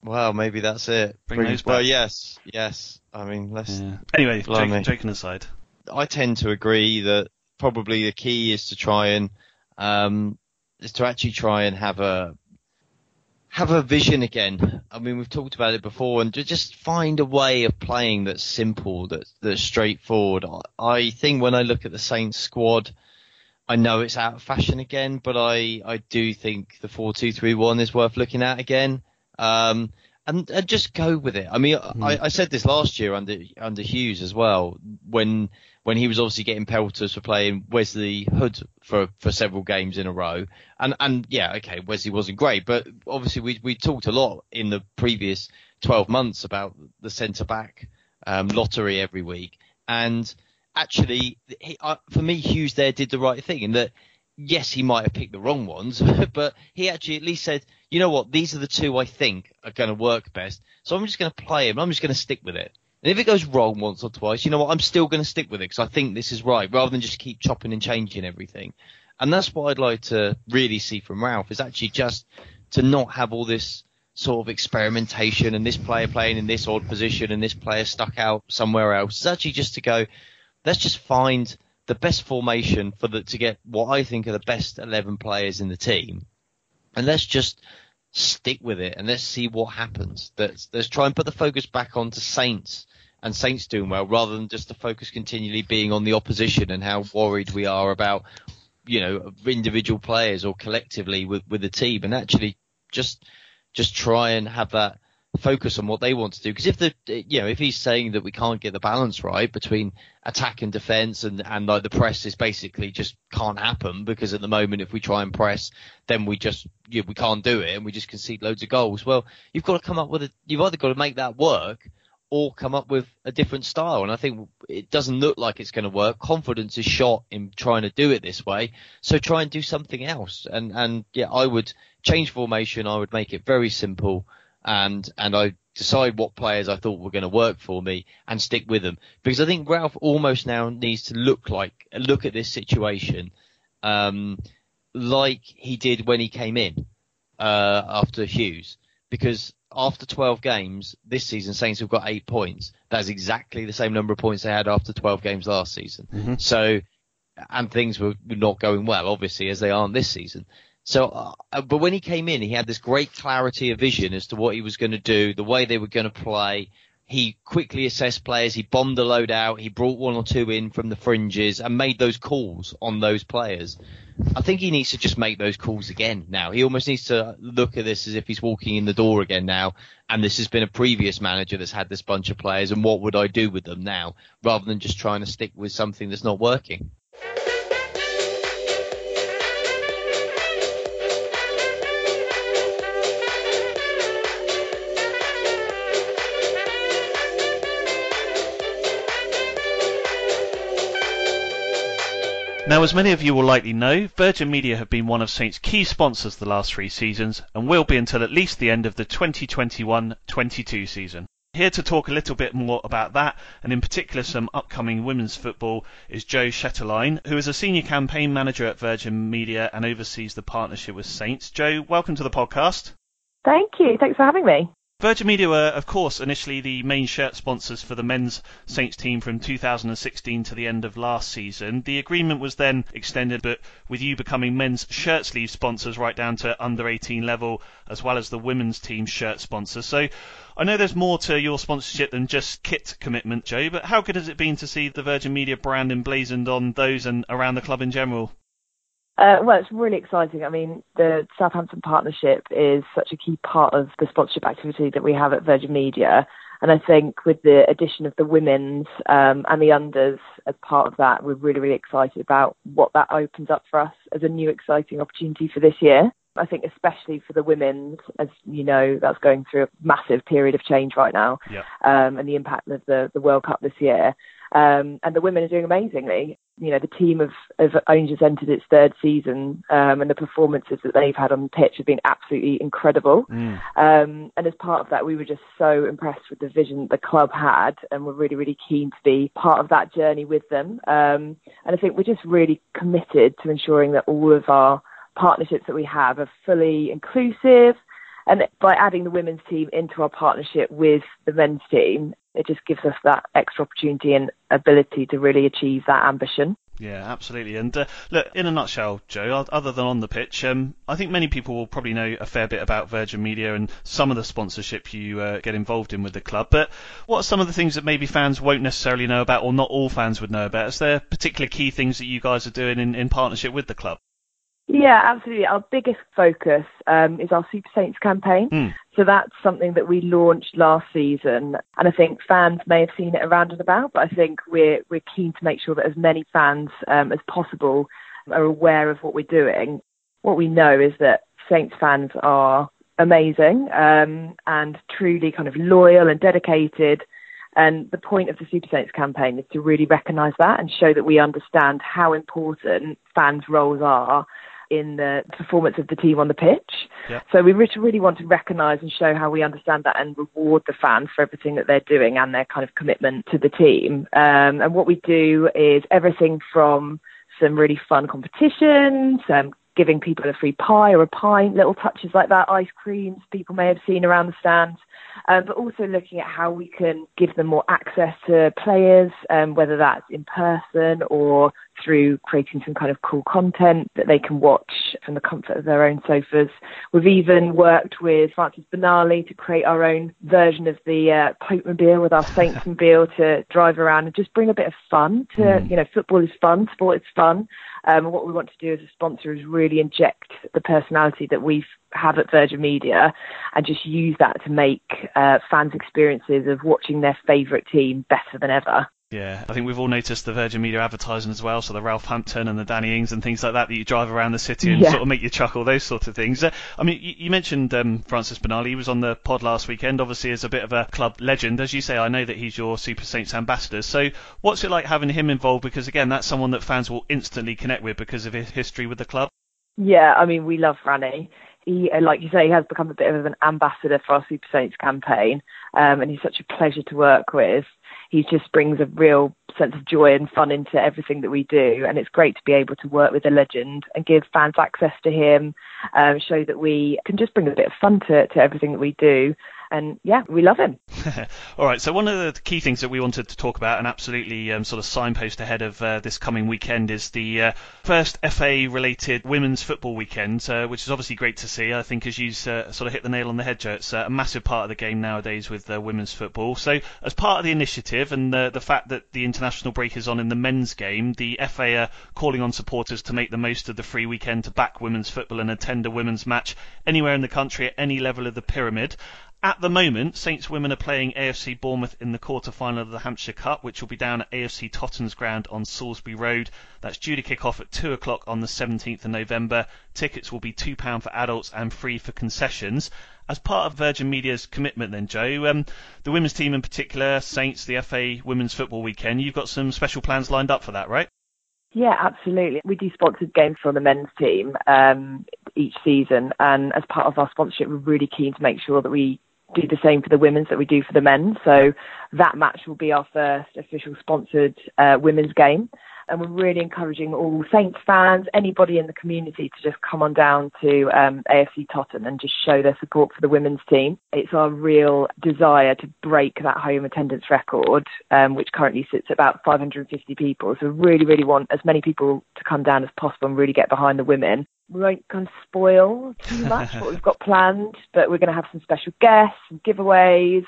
well, maybe that's it. Bring those well, yes, yes. I mean, let's. Yeah. Anyway, Blimey. joking, joking aside. I tend to agree that probably the key is to try and um, is to actually try and have a have a vision again. I mean, we've talked about it before, and to just find a way of playing that's simple, that's that's straightforward. I, I think when I look at the Saints squad, I know it's out of fashion again, but I I do think the four two three one is worth looking at again. Um, and, and just go with it. I mean, I, I said this last year under under Hughes as well when when he was obviously getting pelters for playing Wesley Hoedt for for several games in a row. And and yeah, okay, Wesley wasn't great, but obviously we we talked a lot in the previous 12 months about the centre back um, lottery every week. And actually, he, uh, for me, Hughes there did the right thing in that. Yes, he might have picked the wrong ones, but he actually at least said, you know what, these are the two I think are going to work best. So I'm just going to play him. I'm just going to stick with it. And if it goes wrong once or twice, you know what, I'm still going to stick with it because I think this is right rather than just keep chopping and changing everything. And that's what I'd like to really see from Ralph is actually just to not have all this sort of experimentation and this player playing in this odd position and this player stuck out somewhere else. It's actually just to go, let's just find the best formation for the, to get what I think are the best 11 players in the team. And let's just stick with it and let's see what happens. Let's, let's try and put the focus back onto Saints and Saints doing well rather than just the focus continually being on the opposition and how worried we are about, you know, individual players or collectively with, with the team and actually just, just try and have that focus on what they want to do. Because if the, you know, if he's saying that we can't get the balance right between attack and defense and, and like the press is basically just can't happen because at the moment if we try and press, then we just, you know, we can't do it and we just concede loads of goals. Well, you've got to come up with a, you've either got to make that work or come up with a different style. And I think it doesn't look like it's going to work. Confidence is shot in trying to do it this way. So try and do something else. And, and yeah, I would change formation. I would make it very simple and, and I decide what players I thought were going to work for me and stick with them. Because I think Ralph almost now needs to look like, look at this situation, um, like he did when he came in, uh, after Hughes. Because after 12 games this season, Saints have got eight points. That's exactly the same number of points they had after 12 games last season. So, and things were not going well, obviously, as they aren't this season. So, uh, but when he came in, he had this great clarity of vision as to what he was going to do, the way they were going to play. He quickly assessed players. He bombed the load out. He brought one or two in from the fringes and made those calls on those players. I think he needs to just make those calls again now. He almost needs to look at this as if he's walking in the door again now. And this has been a previous manager that's had this bunch of players. And what would I do with them now rather than just trying to stick with something that's not working? Now, as many of you will likely know, Virgin Media have been one of Saints' key sponsors the last three seasons and will be until at least the end of the 2021-22 season. Here to talk a little bit more about that, and in particular some upcoming women's football, is Joe Shetterline, who is a senior campaign manager at Virgin Media and oversees the partnership with Saints. Joe, welcome to the podcast. Thank you. Thanks for having me. Virgin Media were, of course, initially the main shirt sponsors for the men's Saints team from 2016 to the end of last season. The agreement was then extended, but with you becoming men's shirt sleeve sponsors right down to under 18 level, as well as the women's team shirt sponsor. So I know there's more to your sponsorship than just kit commitment, Joe, but how good has it been to see the Virgin Media brand emblazoned on those and around the club in general? Uh, well, it's really exciting. I mean, the Southampton partnership is such a key part of the sponsorship activity that we have at Virgin Media. And I think with the addition of the women's um, and the unders as part of that, we're really, really excited about what that opens up for us as a new exciting opportunity for this year. I think especially for the women's, as you know, that's going through a massive period of change right now, Yeah. um, and the impact of the, the World Cup this year. Um, and the women are doing amazingly. You know, the team have, have only just entered its third season, um, and the performances that they've had on the pitch have been absolutely incredible. Mm. Um, and as part of that, we were just so impressed with the vision the club had, and we're really, really keen to be part of that journey with them. Um, and I think we're just really committed to ensuring that all of our partnerships that we have are fully inclusive. And by adding the women's team into our partnership with the men's team, it just gives us that extra opportunity and ability to really achieve that ambition. Yeah, absolutely. And uh, look, in a nutshell, Joe, other than on the pitch, um, I think many people will probably know a fair bit about Virgin Media and some of the sponsorship you uh, get involved in with the club. But what are some of the things that maybe fans won't necessarily know about, or not all fans would know about? Is there particular key things that you guys are doing in, in partnership with the club? Yeah, absolutely. Our biggest focus um, is our Super Saints campaign. Mm. So that's something that we launched last season, and I think fans may have seen it around and about. But I think we're we're keen to make sure that as many fans um, as possible are aware of what we're doing. What we know is that Saints fans are amazing um, and truly kind of loyal and dedicated. And the point of the Super Saints campaign is to really recognise that and show that we understand how important fans' roles are in the performance of the team on the pitch. Yeah. So we really want to recognise and show how we understand that and reward the fans for everything that they're doing and their kind of commitment to the team. Um, and what we do is everything from some really fun competitions, um, giving people a free pie or a pint, little touches like that, ice creams people may have seen around the stands, um, but also looking at how we can give them more access to players, um, whether that's in person or through creating some kind of cool content that they can watch from the comfort of their own sofas. We've even worked with Francis Benali to create our own version of the uh, Popemobile with our Saints Mobile to drive around and just bring a bit of fun to, Mm. you know, football is fun, sport is fun. Um, and what we want to do as a sponsor is really inject the personality that we have at Virgin Media and just use that to make uh, fans' experiences of watching their favourite team better than ever. Yeah, I think we've all noticed the Virgin Media advertising as well, so the Ralph Hampton and the Danny Ings and things like that that you drive around the city and Yeah. sort of make you chuckle, those sorts of things. Uh, I mean, you, you mentioned um, Francis Benali, he was on the pod last weekend, obviously as a bit of a club legend. As you say, I know that he's your Super Saints ambassador. So what's it like having him involved? Because again, that's someone that fans will instantly connect with because of his history with the club. Yeah, I mean, we love Franny. He, uh, like you say, he has become a bit of an ambassador for our Super Saints campaign, um, and he's such a pleasure to work with. He just brings a real sense of joy and fun into everything that we do, and it's great to be able to work with a legend and give fans access to him, um, show that we can just bring a bit of fun to, to everything that we do. And yeah, we love him. All right. So one of the key things that we wanted to talk about and absolutely um, sort of signpost ahead of uh, this coming weekend is the uh, first FA-related women's football weekend, uh, which is obviously great to see. I think as you uh, sort of hit the nail on the head, Joe, it's uh, a massive part of the game nowadays with uh, women's football. So as part of the initiative and the, the fact that the international break is on in the men's game, the FA are calling on supporters to make the most of the free weekend to back women's football and attend a women's match anywhere in the country at any level of the pyramid. At the moment, Saints women are playing AFC Bournemouth in the quarter-final of the Hampshire Cup, which will be down at AFC Totton's ground on Salisbury Road. That's due to kick off at 2 o'clock on the 17th of November. Tickets will be £2 for adults and free for concessions. As part of Virgin Media's commitment then, Joe, um, the women's team in particular, Saints, the FA Women's Football Weekend, you've got some special plans lined up for that, right? Yeah, absolutely. We do sponsored games for the men's team um, each season, and as part of our sponsorship, we're really keen to make sure that we do the same for the women's that we do for the men. So that match will be our first official sponsored uh, women's game. And we're really encouraging all Saints fans, anybody in the community to just come on down to um, AFC Totton and just show their support for the women's team. It's our real desire to break that home attendance record, um, which currently sits at about 550 people. So we really, really want as many people to come down as possible and really get behind the women we won't kind of spoil too much what we've got planned, but we're going to have some special guests, some giveaways,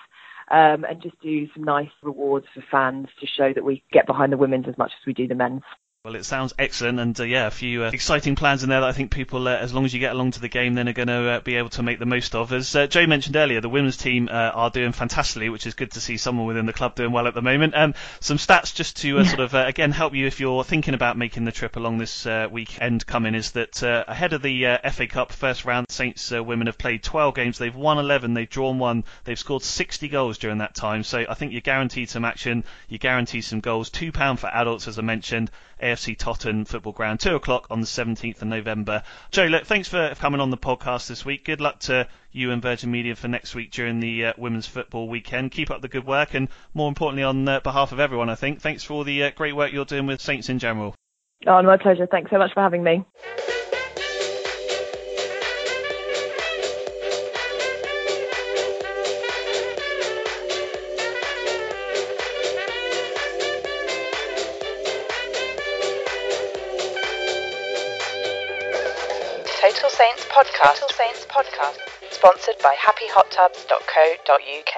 um, and just do some nice rewards for fans to show that we get behind the women's as much as we do the men's. Well, it sounds excellent, and uh, yeah, a few uh, exciting plans in there that I think people, uh, as long as you get along to the game, then are going to uh, be able to make the most of. As uh, Joe mentioned earlier, the women's team uh, are doing fantastically, which is good to see someone within the club doing well at the moment. Um, some stats just to sort of again help you if you're thinking about making the trip along this weekend coming is that ahead of the FA Cup first round, Saints women have played 12 games, they've won 11, they've drawn one, they've scored 60 goals during that time. So I think you're guaranteed some action, you're guaranteed some goals. Two pound for adults, as I mentioned. AFC Totton Football Ground, 2 o'clock on the 17th of November. Joe, look, thanks for coming on the podcast this week. Good luck to you and Virgin Media for next week during the uh, women's football weekend. Keep up the good work, and more importantly, on uh, behalf of everyone, I think, thanks for all the uh, great work you're doing with Saints in general. Oh, my pleasure. Thanks so much for having me. Saints podcast. Total Saints podcast. Sponsored by happyhottubs.co.uk.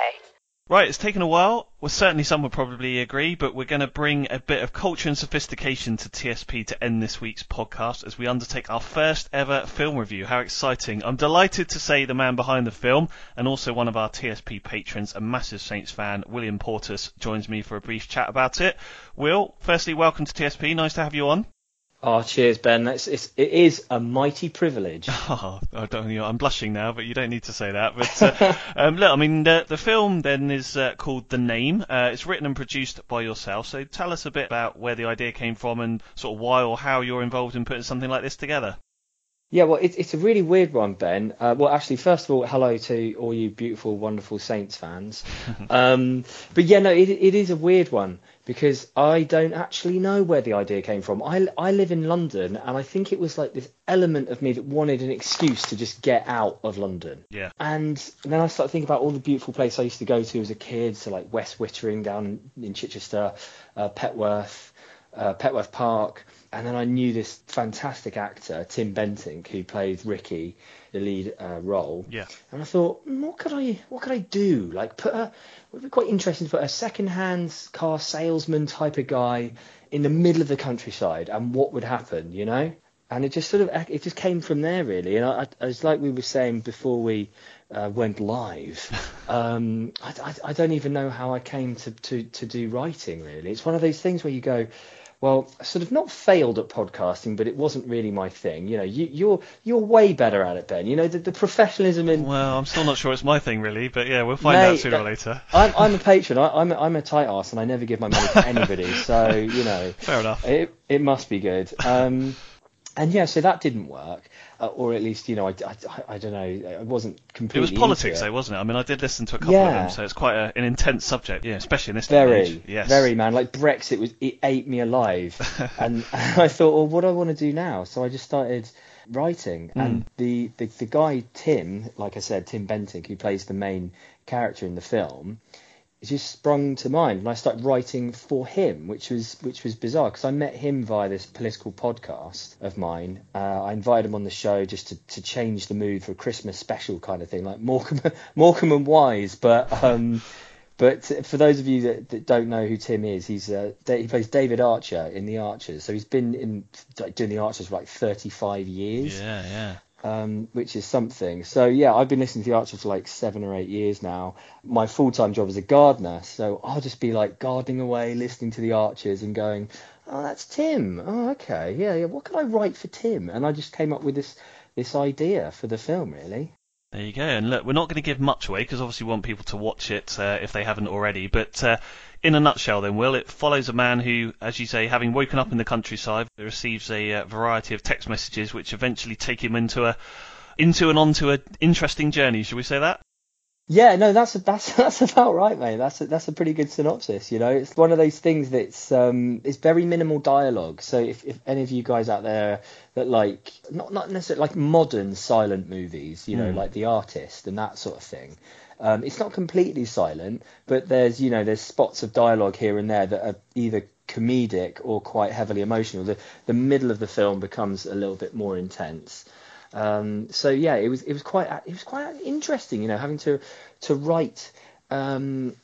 Right, it's taken a while. Well, certainly some would probably agree, but we're going to bring a bit of culture and sophistication to TSP to end this week's podcast as we undertake our first ever film review. How exciting! I'm delighted to say the man behind the film and also one of our TSP patrons, a massive Saints fan, William Portus, joins me for a brief chat about it. Will, firstly, welcome to TSP. Nice to have you on. Oh, cheers, Ben. That's it's, it is a mighty privilege. Oh, I don't, you know, I'm blushing now, but you don't need to say that. But uh, um, look, I mean, the, the film then is uh, called The Name. Uh, it's written and produced by yourself. So tell us a bit about where the idea came from and sort of why or how you're involved in putting something like this together. Yeah, well, it's it's a really weird one, Ben. Uh, well, actually, first of all, hello to all you beautiful, wonderful Saints fans. um, but yeah, no, it it is a weird one because I don't actually know where the idea came from. I I live in London, and I think it was like this element of me that wanted an excuse to just get out of London. Yeah. And then I started thinking about all the beautiful places I used to go to as a kid, so like West Wittering down in, in Chichester, uh, Petworth, uh, Petworth Park and then I knew this fantastic actor, Tim Bentinck, who played Ricky, the lead uh, role. Yeah. And I thought, mm, what could I, what could I do? Like, put a, would be quite interesting to put a second-hand car salesman type of guy in the middle of the countryside, and what would happen, you know? And it just sort of, it just came from there really. And I, I it's like we were saying before we uh, went live. um, I, I, I don't even know how I came to, to, to do writing really. It's one of those things where you go well, sort of not failed at podcasting, but it wasn't really my thing. You know, you, you're you're way better at it, Ben. You know, the, the professionalism in. Well, I'm still not sure it's my thing really, but yeah, we'll find Mate, out sooner or later. I'm, I'm a patron. I, am a, I'm a tight ass, and I never give my money to anybody. so you know, fair enough. It it must be good. Um, and yeah, so that didn't work uh, or at least you know I, I, I, don't know it wasn't completely. It was politics, it. though, wasn't it? I mean, I did listen to a couple yeah. of them, so it's quite a, an intense subject, yeah, especially in this very, age. Yes. very man. Like Brexit was it ate me alive, and I thought, well, what do I want to do now? So I just started writing, mm. and the, the the guy Tim, like I said, Tim Bentinck, who plays the main character in the film it just sprung to mind, and I started writing for him, which was which was bizarre because I met him via this political podcast of mine. Uh, I invited him on the show just to, to change the mood for a Christmas special kind of thing, like Morecambe Morecambe and Wise. But um, but for those of you that, that don't know who Tim is, he's uh, he plays David Archer in The Archers. So he's been in like, doing The Archers for like 35 years. Yeah, yeah um, which is something. So yeah, I've been listening to the Archers for like seven or eight years now. My full time job is a gardener, so I'll just be like gardening away, listening to the Archers and going, "Oh, that's Tim. Oh, okay, yeah, yeah. What can I write for Tim?" And I just came up with this this idea for the film, really. There you go. And look, we're not going to give much away because obviously we want people to watch it uh, if they haven't already. But uh, in a nutshell, then, Will, it follows a man who, as you say, having woken up in the countryside, receives a uh, variety of text messages which eventually take him into a into and onto an interesting journey. Should we say that? Yeah, no, that's that's that's about right, mate. That's a, that's a pretty good synopsis. You know, it's one of those things that's um, it's very minimal dialogue. So if, if any of you guys out there that like not not necessarily like modern silent movies, you know, Mm. like The Artist and that sort of thing, um, it's not completely silent, but there's you know there's spots of dialogue here and there that are either comedic or quite heavily emotional. The the middle of the film becomes a little bit more intense. Um, so yeah, it was it was quite it was quite interesting, you know, having to to write um,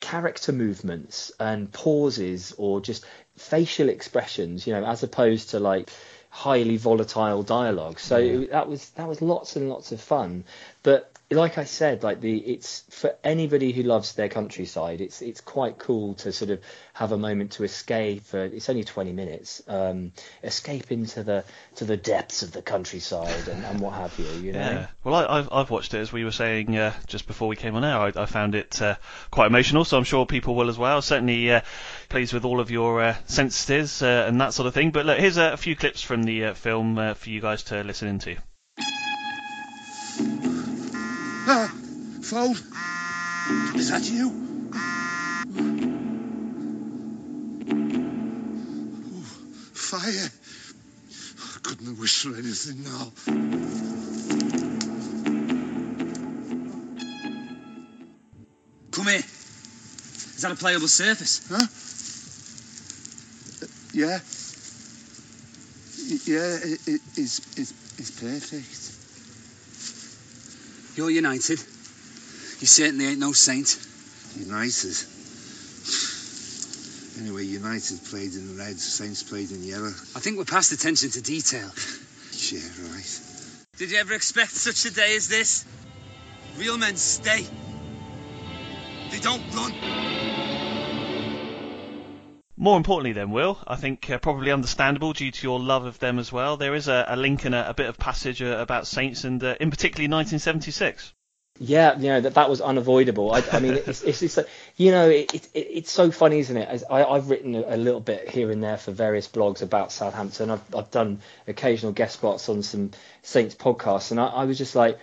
character movements and pauses or just facial expressions, you know, as opposed to like highly volatile dialogue. So it, that was that was lots and lots of fun. But like I said, like the it's for anybody who loves their countryside, it's it's quite cool to sort of have a moment to escape. For, it's only 20 minutes, um, escape into the to the depths of the countryside and, and what have you. You know. Yeah. Well, I, I've I've watched it as we were saying uh, just before we came on air. I, I found it uh, quite emotional, so I'm sure people will as well. Certainly uh, pleased with all of your uh, sensitives uh, and that sort of thing. But look, here's a, a few clips from the uh, film uh, for you guys to listen into. Ah, phone. Is that you? Ooh, fire. I couldn't have wished for anything now. Come here. Is that a playable surface? Huh? Yeah. Yeah, it, it, it's, it's, it's perfect. You're United. You certainly ain't no saint. United. Anyway, United played in red, Saints played in yellow. I think we're past attention to detail. Yeah, right. Did you ever expect such a day as this? Real men stay. They don't run. More importantly, then, Will, I think uh, probably understandable due to your love of them as well. There is a, a link and a, a bit of passage uh, about Saints, and uh, in particularly 1976. Yeah, you know that that was unavoidable. I, I mean, it's, it's, it's like, you know, it, it, it's so funny, isn't it? As I, I've written a, a little bit here and there for various blogs about Southampton. I've, I've done occasional guest spots on some Saints podcasts, and I, I was just like,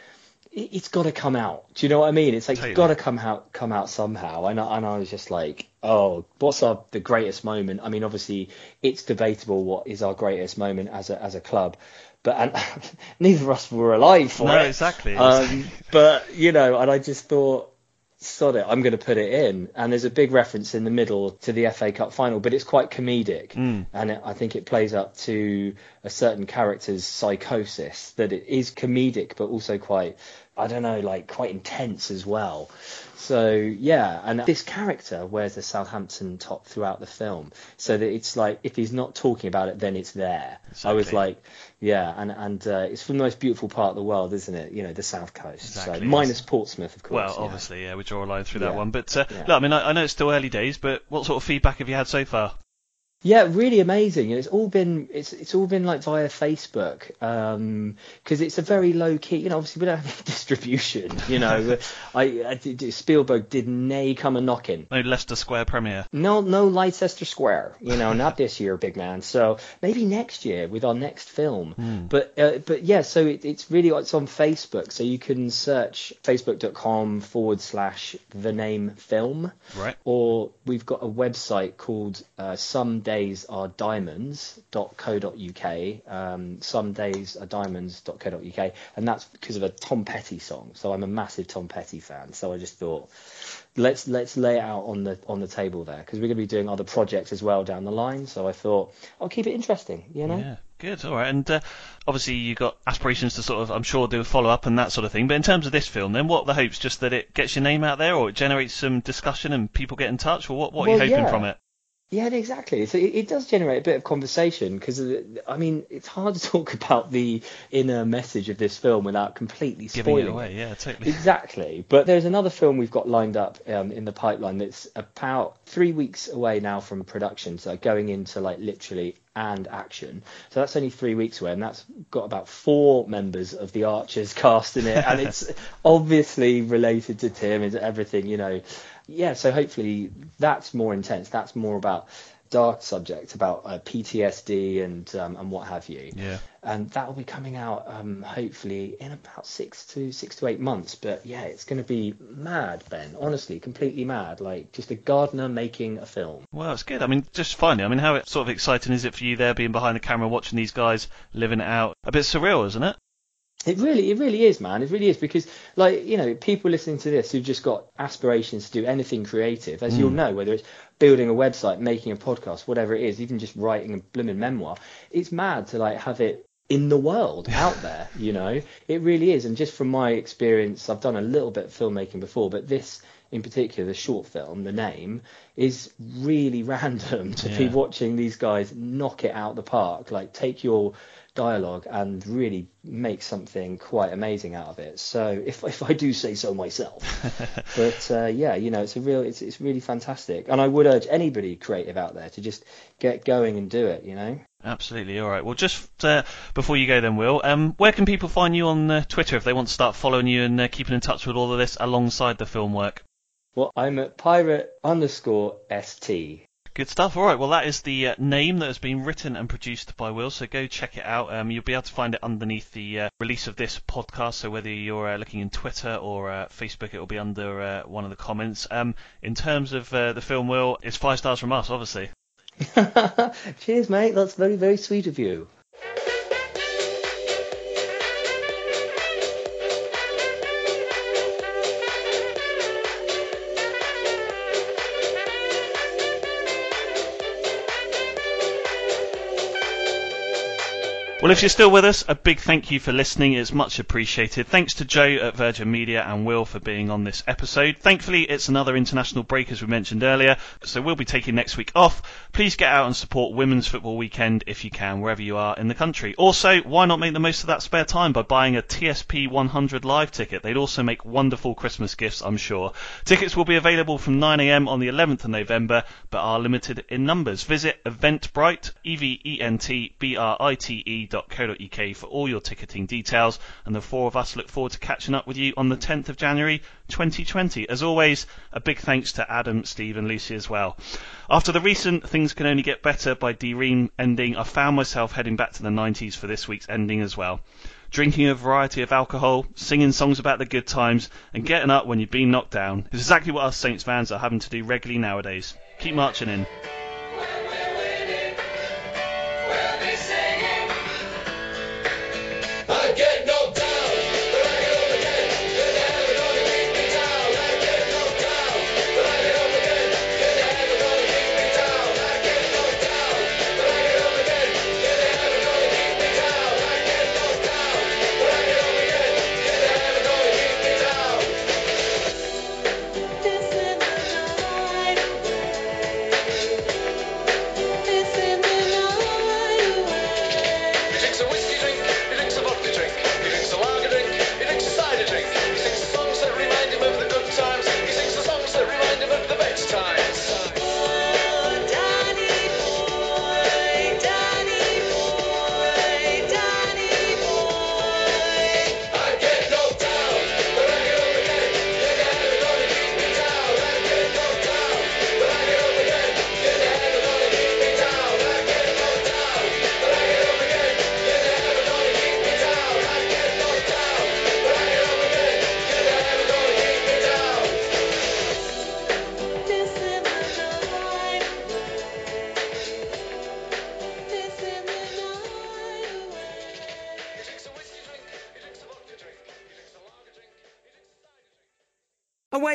it's got to come out. Do you know what I mean? It's like Totally. it's got to come out, come out somehow. And I, and I was just like, oh, what's our the greatest moment? I mean, obviously, it's debatable what is our greatest moment as a as a club. But and neither of us were alive for No, it. exactly. Um, but you know, and I just thought, sod it, I'm going to put it in. And there's a big reference in the middle to the FA Cup final, but it's quite comedic, Mm. and it, I think it plays up to a certain character's psychosis. That it is comedic, but also quite, I don't know, like quite intense as well. So yeah, and this character wears a Southampton top throughout the film, so that it's like if he's not talking about it, then it's there. I was like, yeah, and and uh, it's from the most beautiful part of the world, isn't it? You know, the south coast. Exactly, so minus Portsmouth, of course. Well, yeah. obviously, yeah, we draw a line through that one. But uh, Yeah. look, I mean, I, I know it's still early days, but what sort of feedback have you had so far? Yeah, really amazing. And it's all been it's it's all been like via Facebook because it's a very low key. You know, obviously we don't have any distribution. You know, I, I did, Spielberg did nay come a knocking. No Leicester Square premiere. No, no Leicester Square. You know, not this year, big man. So maybe next year with our next film. Hmm. But uh, but yeah, so it, it's really it's on Facebook. So you can search facebook.com forward slash the name film. Right. Or we've got a website called uh, Some Days Are Diamonds.co.uk. Um, Some Days Are Diamonds.co.uk, and that's because of a Tom Petty song. So I'm a massive Tom Petty fan. So I just thought let's let's lay it out on the on the table there because we're going to be doing other projects as well down the line. So I thought I'll keep it interesting. You know. Yeah, good. All right, and uh, obviously you've got aspirations to sort of, I'm sure, do a follow up and that sort of thing. But in terms of this film, then what are the hopes? Just that it gets your name out there, or it generates some discussion and people get in touch, or what? What are you hoping yeah. from it? Yeah, exactly. So it, it does generate a bit of conversation because, I mean, it's hard to talk about the inner message of this film without completely Giving spoiling it away, yeah, totally. Exactly. But there's another film we've got lined up um, in the pipeline that's about three weeks away now from production, so going into like literally and action. So that's only three weeks away, and that's got about four members of the Archers cast in it, and it's obviously related to Tim, and everything, you know. Yeah, so hopefully that's more intense. That's more about dark subject about uh, PTSD and um, and what have you. Yeah. And that will be coming out um, hopefully in about six to six to eight months. But yeah, it's going to be mad, Ben. Honestly, completely mad. Like just a gardener making a film. Well, it's good. I mean, just finally, I mean, how sort of exciting is it for you there, being behind the camera, watching these guys living it out? A bit surreal, isn't it? It really, it really is, man. It really is because, like, you know, people listening to this who've just got aspirations to do anything creative, as Mm. you'll know, whether it's building a website, making a podcast, whatever it is, even just writing a blooming memoir, it's mad to like have it in the world out there. You know, it really is. And just from my experience, I've done a little bit of filmmaking before, but this in particular, the short film, the name, is really random to be watching these guys knock it out the park. Like, take your dialogue and really make something quite amazing out of it. So, if if I do say so myself, but uh, yeah, you know, it's a real, it's it's really fantastic, and I would urge anybody creative out there to just get going and do it. You know. Absolutely. All right. Well, just uh, before you go, then, Will, um, where can people find you on uh, Twitter if they want to start following you and uh, keeping in touch with all of this alongside the film work? Well, I'm at pirate underscore st. Good stuff. All right. Well, that is the uh, name that has been written and produced by Will. So go check it out. Um, you'll be able to find it underneath the uh, release of this podcast. So whether you're uh, looking in Twitter or uh, Facebook, it will be under uh, one of the comments. Um, in terms of uh, the film, Will, it's five stars from us, obviously. Cheers, mate. That's very very sweet of you. Well, if you're still with us, a big thank you for listening. It's much appreciated. Thanks to Joe at Virgin Media and Will for being on this episode. Thankfully, it's another international break, as we mentioned earlier, so we'll be taking next week off. Please get out and support Women's Football Weekend if you can, wherever you are in the country. Also, why not make the most of that spare time by buying a TSP 100 live ticket? They'd also make wonderful Christmas gifts, I'm sure. Tickets will be available from 9am on the 11th of November, but are limited in numbers. Visit Eventbrite, E-V-E-N-T-B-R-I-T-E for all your ticketing details, and the four of us look forward to catching up with you on the 10th of January 2020. As always, a big thanks to Adam, Steve, and Lucy as well. After the recent Things Can Only Get Better by D Ream ending, I found myself heading back to the 90s for this week's ending as well. Drinking a variety of alcohol, singing songs about the good times, and getting up when you've been knocked down is exactly what us Saints fans are having to do regularly nowadays. Keep marching in.